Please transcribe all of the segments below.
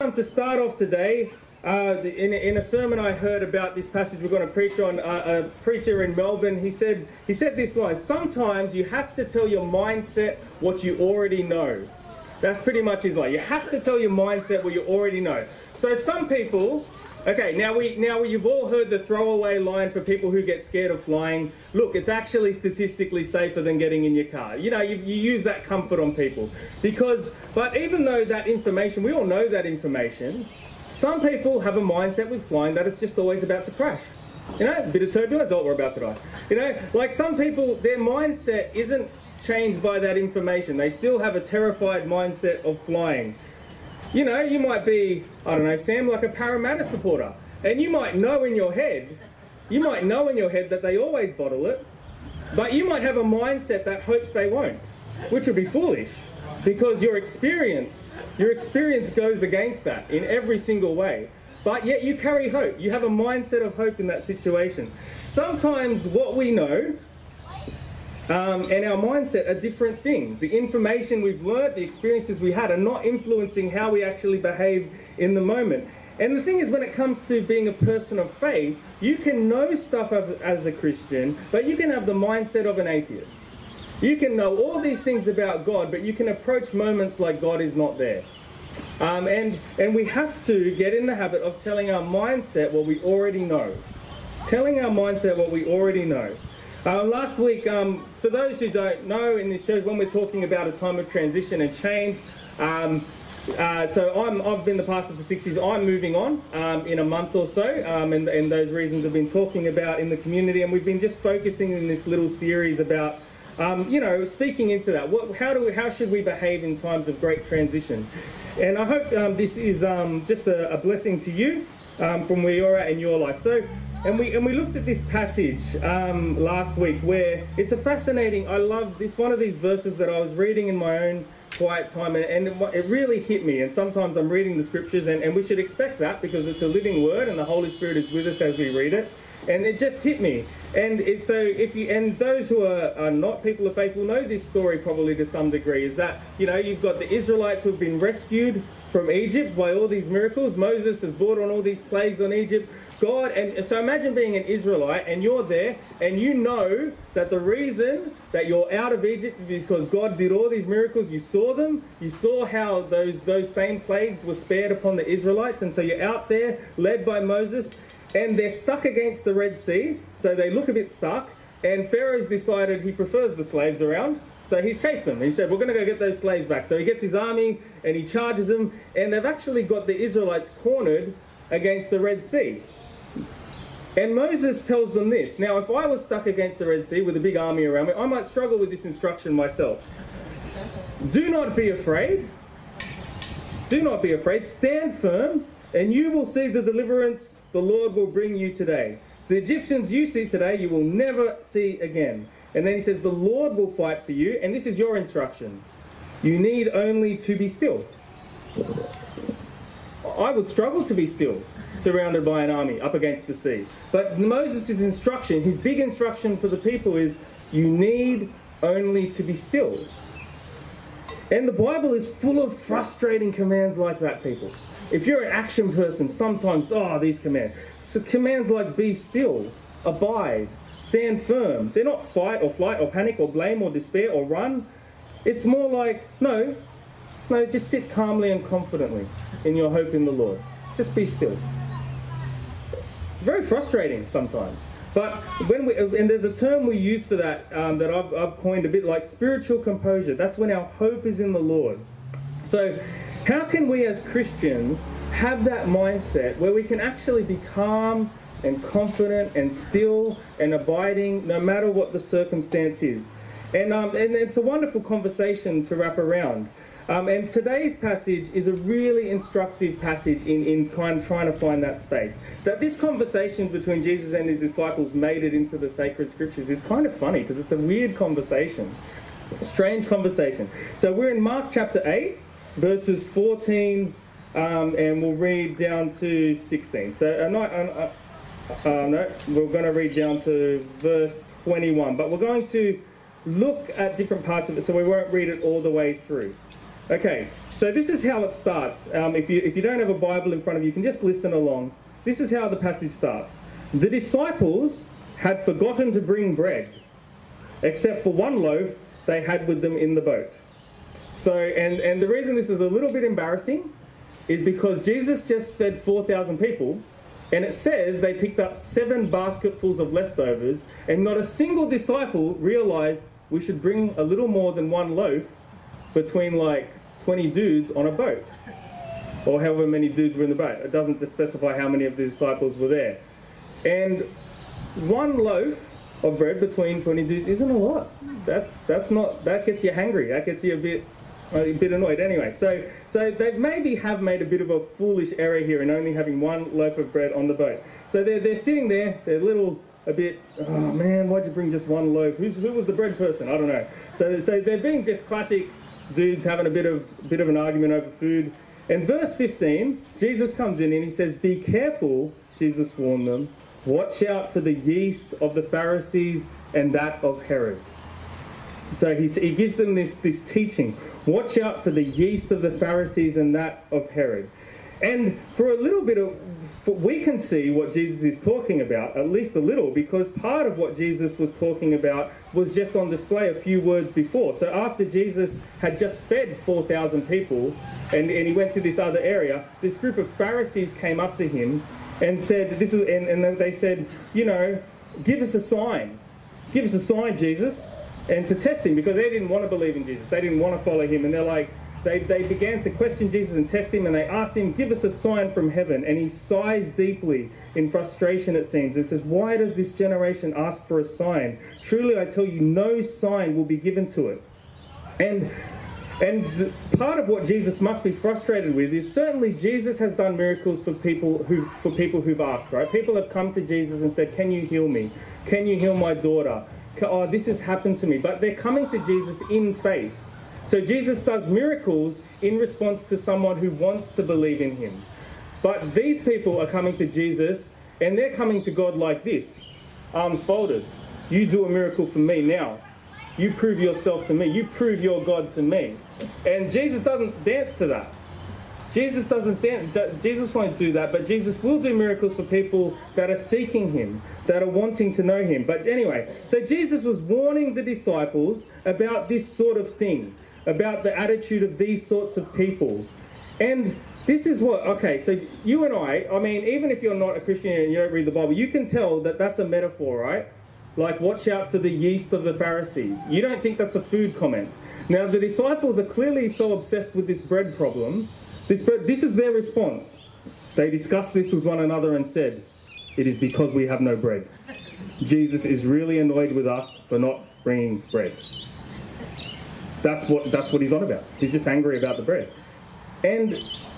To start off today, uh, in, in a sermon I heard about this passage we're going to preach on, uh, a preacher in Melbourne, he said, he said this line, sometimes you have to tell your mindset what you already know. That's pretty much his line. You have to tell your mindset what you already know. So some people, okay, now we now you've all heard the throwaway line for people who get scared of flying. Look, it's actually statistically safer than getting in your car. You know, you, you use that comfort on people because, but even though that information, we all know that information, some people have a mindset with flying that it's just always about to crash. You know, a bit of turbulence, oh, we're about to die. You know, like some people, their mindset isn't changed by that information. They still have a terrified mindset of flying. You know, you might be, I don't know, Sam, like a Parramatta supporter. And you might know in your head, you might know in your head that they always bottle it, but you might have a mindset that hopes they won't, which would be foolish because your experience, your experience goes against that in every single way. But yet you carry hope. You have a mindset of hope in that situation. Sometimes what we know um, and our mindset are different things. The information we've learnt, the experiences we had, are not influencing how we actually behave in the moment. And the thing is, when it comes to being a person of faith, you can know stuff as, a Christian, but you can have the mindset of an atheist. You can know all these things about God, but you can approach moments like God is not there. Um, and, and we have to get in the habit of telling our mindset what we already know. Telling our mindset what we already know. Uh, last week, um, for those who don't know, in this show, when we're talking about a time of transition and change, um, uh, so I'm, I've been the pastor for six years. I'm moving on um, in a month or so, um, and, and those reasons I've been talking about in the community, and we've been just focusing in this little series about, um, you know, speaking into that. What, how do we, how should we behave in times of great transition? And I hope um, this is um, just a, a blessing to you um, from where you're at in your life. So. And we and we looked at this passage um, last week where it's a fascinating. I love this one of these verses that I was reading in my own quiet time, and, and it, it really hit me. And sometimes I'm reading the scriptures, and, and we should expect that because it's a living word, and the Holy Spirit is with us as we read it. And it just hit me. And it, so if you and those who are, are not people of faith will know this story probably to some degree. Is that you know you've got the Israelites who have been rescued from Egypt by all these miracles. Moses has brought on all these plagues on Egypt. God, and so imagine being an Israelite and you're there and you know that the reason that you're out of Egypt is because God did all these miracles. You saw them, you saw how those, those same plagues were spared upon the Israelites, and so you're out there led by Moses and they're stuck against the Red Sea, so they look a bit stuck. And Pharaoh's decided he prefers the slaves around, so he's chased them. He said, We're going to go get those slaves back. So he gets his army and he charges them, and they've actually got the Israelites cornered against the Red Sea. And Moses tells them this. Now, if I was stuck against the Red Sea with a big army around me, I might struggle with this instruction myself. Do not be afraid. Do not be afraid. Stand firm, and you will see the deliverance the Lord will bring you today. The Egyptians you see today, you will never see again. And then he says, The Lord will fight for you, and this is your instruction. You need only to be still. I would struggle to be still, surrounded by an army up against the sea. But Moses' instruction, his big instruction for the people is you need only to be still. And the Bible is full of frustrating commands like that, people. If you're an action person, sometimes, oh, these commands. So commands like be still, abide, stand firm. They're not fight or flight or panic or blame or despair or run. It's more like, no, no, just sit calmly and confidently in your hope in the Lord. Just be still. Very frustrating sometimes. But when we, and there's a term we use for that um, that I've, I've coined a bit like spiritual composure. That's when our hope is in the Lord. So, how can we as Christians have that mindset where we can actually be calm and confident and still and abiding no matter what the circumstance is? And, um, and it's a wonderful conversation to wrap around. Um, and today's passage is a really instructive passage in, in kind of trying to find that space. That this conversation between Jesus and his disciples made it into the sacred scriptures is kind of funny because it's a weird conversation, strange conversation. So we're in Mark chapter 8, verses 14, um, and we'll read down to 16. So uh, not, uh, uh, no, we're going to read down to verse 21, but we're going to look at different parts of it so we won't read it all the way through. Okay, so this is how it starts. Um, if, you, if you don't have a Bible in front of you, you can just listen along. This is how the passage starts. The disciples had forgotten to bring bread, except for one loaf they had with them in the boat. So, and, and the reason this is a little bit embarrassing is because Jesus just fed 4,000 people, and it says they picked up seven basketfuls of leftovers, and not a single disciple realized we should bring a little more than one loaf between like 20 dudes on a boat, or however many dudes were in the boat. It doesn't specify how many of the disciples were there. And one loaf of bread between 20 dudes isn't a lot. That's, that's not, that gets you hungry. That gets you a bit a bit annoyed anyway. So, so they maybe have made a bit of a foolish error here in only having one loaf of bread on the boat. So they're, they're sitting there, they're a little, a bit, oh man, why'd you bring just one loaf? Who's, who was the bread person? I don't know. So, so they're being just classic dudes having a bit of, bit of an argument over food. And verse 15, Jesus comes in and he says, Be careful, Jesus warned them, watch out for the yeast of the Pharisees and that of Herod. So he, he gives them this, this teaching. Watch out for the yeast of the Pharisees and that of Herod. And for a little bit of, we can see what Jesus is talking about, at least a little, because part of what Jesus was talking about was just on display a few words before. So after Jesus had just fed 4,000 people and, and he went to this other area, this group of Pharisees came up to him and said, this is, and, and they said, you know, give us a sign. Give us a sign, Jesus and to test him because they didn't want to believe in Jesus. They didn't want to follow him. And they're like, they, they began to question Jesus and test him and they asked him, Give us a sign from heaven. And he sighs deeply in frustration, it seems, and says, Why does this generation ask for a sign? Truly, I tell you, no sign will be given to it. And and the, part of what Jesus must be frustrated with is certainly Jesus has done miracles for people who for people who've asked, right? People have come to Jesus and said, "Can you heal me? Can you heal my daughter? oh, this has happened to me. But they're coming to Jesus in faith. So Jesus does miracles in response to someone who wants to believe in him. But these people are coming to Jesus and they're coming to God like this arms folded. You do a miracle for me now. You prove yourself to me. You prove your God to me. And Jesus doesn't dance to that. Jesus doesn't dance. Jesus won't do that, but Jesus will do miracles for people that are seeking him, that are wanting to know him. But anyway, so Jesus was warning the disciples about this sort of thing, about the attitude of these sorts of people. And this is what, okay, so you and I, I mean, even if you're not a Christian and you don't read the Bible, you can tell that that's a metaphor, right? Like, watch out for the yeast of the Pharisees. You don't think that's a food comment. Now, the disciples are clearly so obsessed with this bread problem. This, this is their response. They discussed this with one another and said, it is because we have no bread. Jesus is really annoyed with us for not bringing bread. That's what, that's what he's on about. He's just angry about the bread. And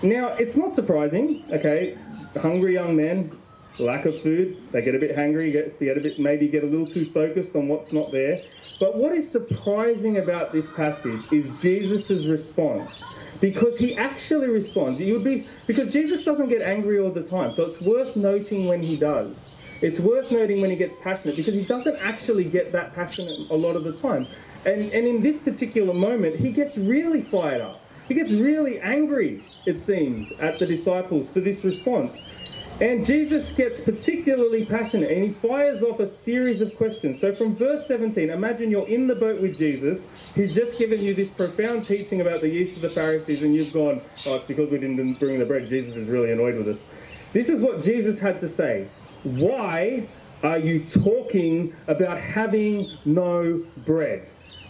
now it's not surprising, okay? Hungry young men, lack of food, they get a bit hungry, get, get a bit, maybe get a little too focused on what's not there. But what is surprising about this passage is Jesus' response because he actually responds. You would be because Jesus doesn't get angry all the time, so it's worth noting when he does. It's worth noting when he gets passionate because he doesn't actually get that passionate a lot of the time. And and in this particular moment, he gets really fired up. He gets really angry, it seems, at the disciples for this response. And Jesus gets particularly passionate and he fires off a series of questions. So from verse 17, imagine you're in the boat with Jesus. He's just given you this profound teaching about the yeast of the Pharisees, and you've gone, oh, it's because we didn't bring the bread. Jesus is really annoyed with us. This is what Jesus had to say. Why are you talking about having no bread?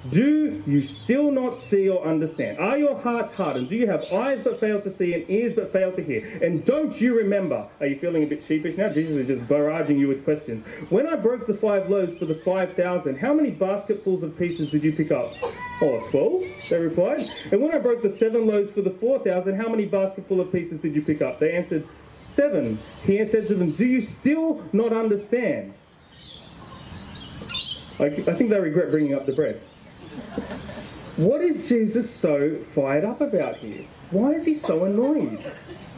Do you still not see or understand? Are your hearts hardened? Do you have eyes but fail to see and ears but fail to hear? And don't you remember? Are you feeling a bit sheepish now? Jesus is just barraging you with questions. When I broke the five loaves for the 5,000, how many basketfuls of pieces did you pick up? Oh, 12, they replied. And when I broke the seven loaves for the 4,000, how many basketful of pieces did you pick up? They answered, Seven. He answered to them, Do you still not understand? I, I think they regret bringing up the bread. What is Jesus so fired up about here? Why is he so annoyed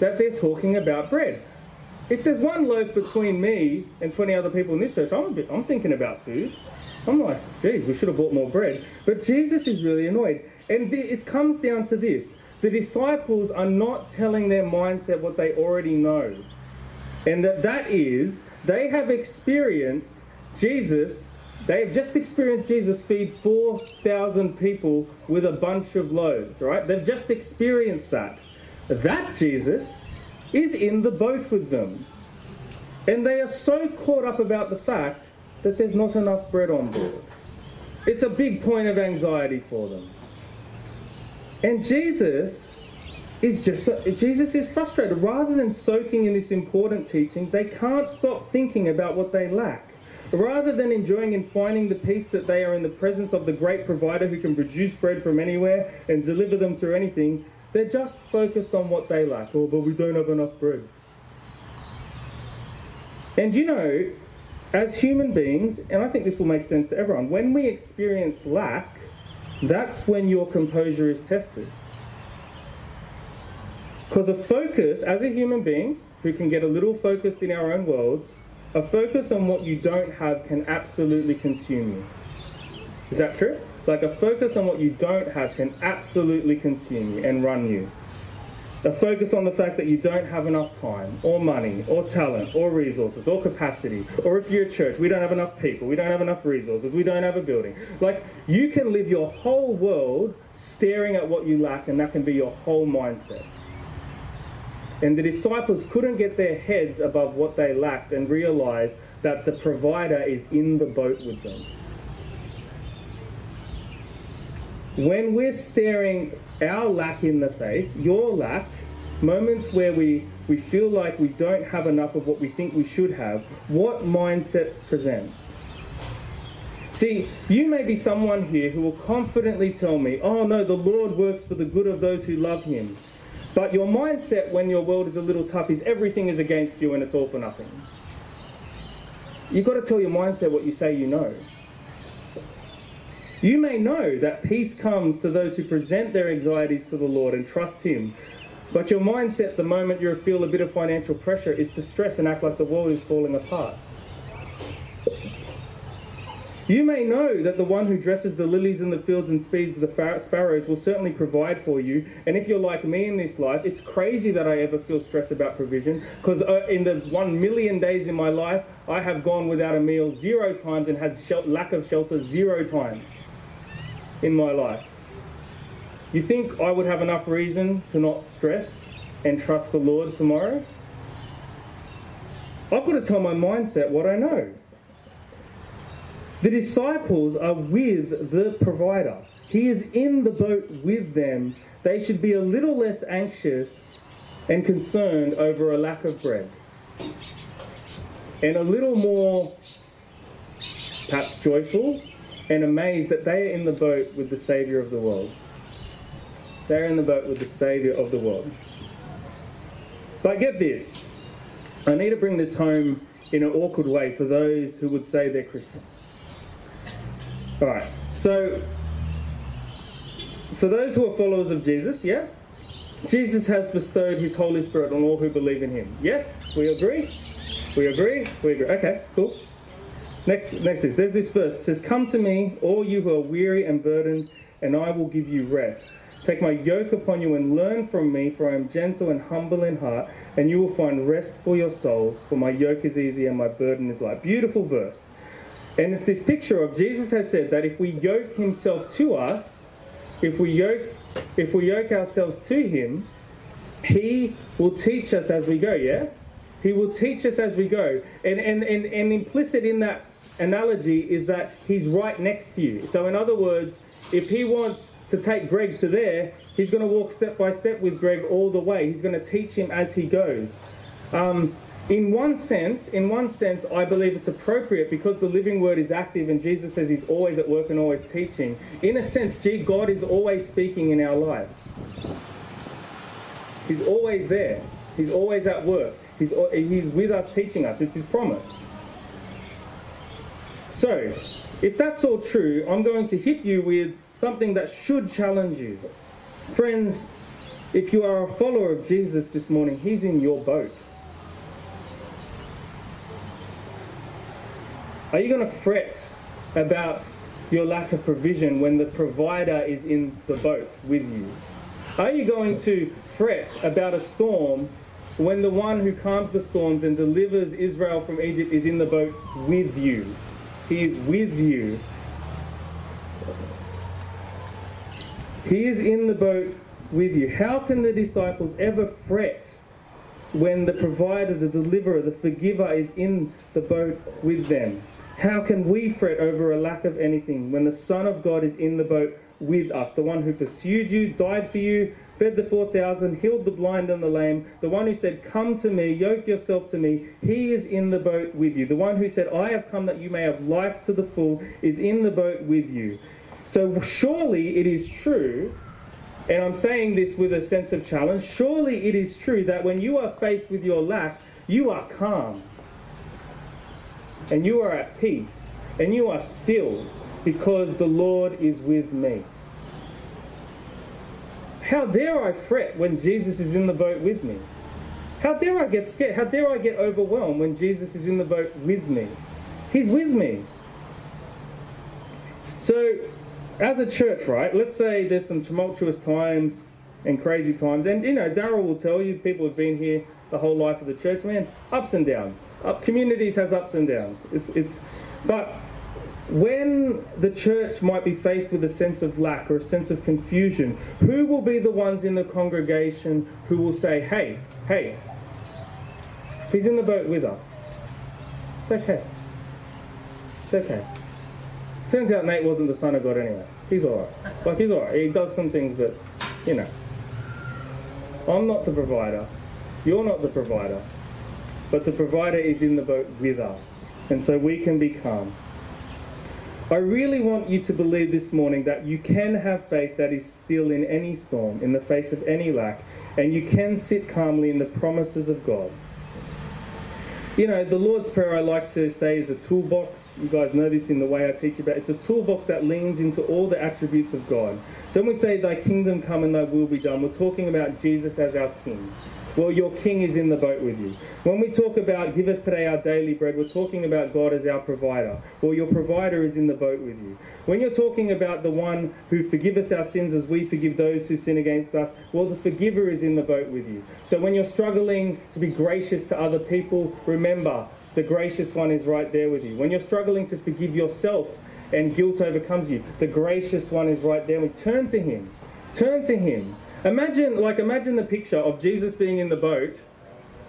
that they're talking about bread? If there's one loaf between me and 20 other people in this church, I'm, bit, I'm thinking about food. I'm like, geez, we should have bought more bread. But Jesus is really annoyed. And th- it comes down to this the disciples are not telling their mindset what they already know. And that, that is, they have experienced Jesus, they have just experienced Jesus feed 4,000 people with a bunch of loaves, right? They've just experienced that. That Jesus is in the boat with them. And they are so caught up about the fact that there's not enough bread on board. It's a big point of anxiety for them. And Jesus is just, Jesus is frustrated. Rather than soaking in this important teaching, they can't stop thinking about what they lack. Rather than enjoying and finding the peace that they are in the presence of the great provider who can produce bread from anywhere and deliver them to anything, they're just focused on what they lack. Oh, but we don't have enough bread. And you know, as human beings, and I think this will make sense to everyone, when we experience lack, that's when your composure is tested. Because a focus, as a human being who can get a little focused in our own worlds, a focus on what you don't have can absolutely consume you. Is that true? Like a focus on what you don't have can absolutely consume you and run you. A focus on the fact that you don't have enough time, or money, or talent, or resources, or capacity. Or if you're a church, we don't have enough people, we don't have enough resources, we don't have a building. Like, you can live your whole world staring at what you lack, and that can be your whole mindset. And the disciples couldn't get their heads above what they lacked and realize that the provider is in the boat with them. When we're staring our lack in the face, your lack, moments where we, we feel like we don't have enough of what we think we should have, what mindset presents? See, you may be someone here who will confidently tell me, oh no, the Lord works for the good of those who love him. But your mindset when your world is a little tough is everything is against you and it's all for nothing. You've got to tell your mindset what you say you know. You may know that peace comes to those who present their anxieties to the Lord and trust Him. But your mindset the moment you feel a bit of financial pressure is to stress and act like the world is falling apart. You may know that the one who dresses the lilies in the fields and feeds the sparrows will certainly provide for you. And if you're like me in this life, it's crazy that I ever feel stress about provision because uh, in the one million days in my life, I have gone without a meal zero times and had lack of shelter zero times in my life. You think I would have enough reason to not stress and trust the Lord tomorrow? I've got to tell my mindset what I know. The disciples are with the provider. He is in the boat with them. They should be a little less anxious and concerned over a lack of bread. And a little more, perhaps, joyful and amazed that they are in the boat with the Saviour of the world. They're in the boat with the Saviour of the world. But get this I need to bring this home in an awkward way for those who would say they're Christians. All right, so for those who are followers of Jesus, yeah? Jesus has bestowed his Holy Spirit on all who believe in him. Yes? We agree? We agree? We agree. Okay, cool. Next, next is there's this verse. It says, Come to me, all you who are weary and burdened, and I will give you rest. Take my yoke upon you and learn from me, for I am gentle and humble in heart, and you will find rest for your souls, for my yoke is easy and my burden is light. Beautiful verse. And it's this picture of Jesus has said that if we yoke himself to us, if we yoke if we yoke ourselves to him, he will teach us as we go, yeah? He will teach us as we go. And and, and, and implicit in that analogy is that he's right next to you. So, in other words, if he wants to take Greg to there, he's going to walk step by step with Greg all the way. He's going to teach him as he goes. Um, in one sense, in one sense, I believe it's appropriate because the living word is active and Jesus says he's always at work and always teaching. In a sense, gee, God is always speaking in our lives. He's always there. He's always at work. He's, he's with us teaching us. It's his promise. So, if that's all true, I'm going to hit you with something that should challenge you. Friends, if you are a follower of Jesus this morning, he's in your boat. Are you going to fret about your lack of provision when the provider is in the boat with you? Are you going to fret about a storm when the one who calms the storms and delivers Israel from Egypt is in the boat with you? He is with you. He is in the boat with you. How can the disciples ever fret when the provider, the deliverer, the forgiver is in the boat with them? How can we fret over a lack of anything when the Son of God is in the boat with us? The one who pursued you, died for you, fed the 4,000, healed the blind and the lame, the one who said, Come to me, yoke yourself to me, he is in the boat with you. The one who said, I have come that you may have life to the full, is in the boat with you. So surely it is true, and I'm saying this with a sense of challenge, surely it is true that when you are faced with your lack, you are calm and you are at peace, and you are still, because the Lord is with me. How dare I fret when Jesus is in the boat with me? How dare I get scared? How dare I get overwhelmed when Jesus is in the boat with me? He's with me. So, as a church, right, let's say there's some tumultuous times and crazy times, and you know, Daryl will tell you, people have been here the whole life of the church, man, ups and downs. Up, communities has ups and downs. It's it's, but when the church might be faced with a sense of lack or a sense of confusion, who will be the ones in the congregation who will say, "Hey, hey, he's in the boat with us. It's okay. It's okay." Turns out Nate wasn't the son of God anyway. He's all right. Like he's all right. He does some things, but you know, I'm not the provider. You're not the provider, but the provider is in the boat with us. And so we can be calm. I really want you to believe this morning that you can have faith that is still in any storm, in the face of any lack, and you can sit calmly in the promises of God. You know, the Lord's Prayer I like to say is a toolbox. You guys know this in the way I teach about. It's a toolbox that leans into all the attributes of God. So when we say, Thy kingdom come and Thy will be done, we're talking about Jesus as our King. Well, your king is in the boat with you. When we talk about give us today our daily bread, we're talking about God as our provider. Well, your provider is in the boat with you. When you're talking about the one who forgive us our sins as we forgive those who sin against us, well, the forgiver is in the boat with you. So when you're struggling to be gracious to other people, remember the gracious one is right there with you. When you're struggling to forgive yourself and guilt overcomes you, the gracious one is right there. We turn to him. Turn to him. Imagine, like, imagine the picture of Jesus being in the boat,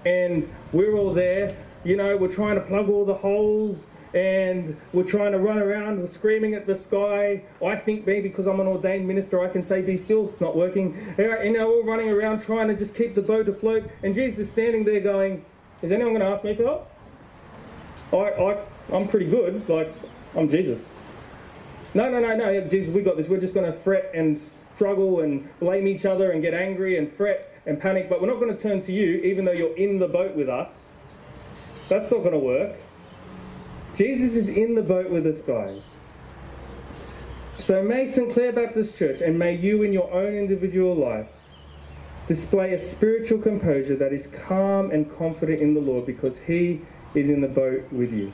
and we're all there. You know, we're trying to plug all the holes, and we're trying to run around. We're screaming at the sky. I think maybe because I'm an ordained minister, I can say, "Be still." It's not working. You know, we're all running around trying to just keep the boat afloat, and Jesus is standing there going, "Is anyone going to ask me for help?" I, I, I'm pretty good. Like, I'm Jesus. No, no, no, no, Jesus, we got this. We're just going to fret and struggle and blame each other and get angry and fret and panic, but we're not going to turn to you, even though you're in the boat with us. That's not going to work. Jesus is in the boat with us, guys. So may St. Clair Baptist Church and may you in your own individual life display a spiritual composure that is calm and confident in the Lord because He is in the boat with you.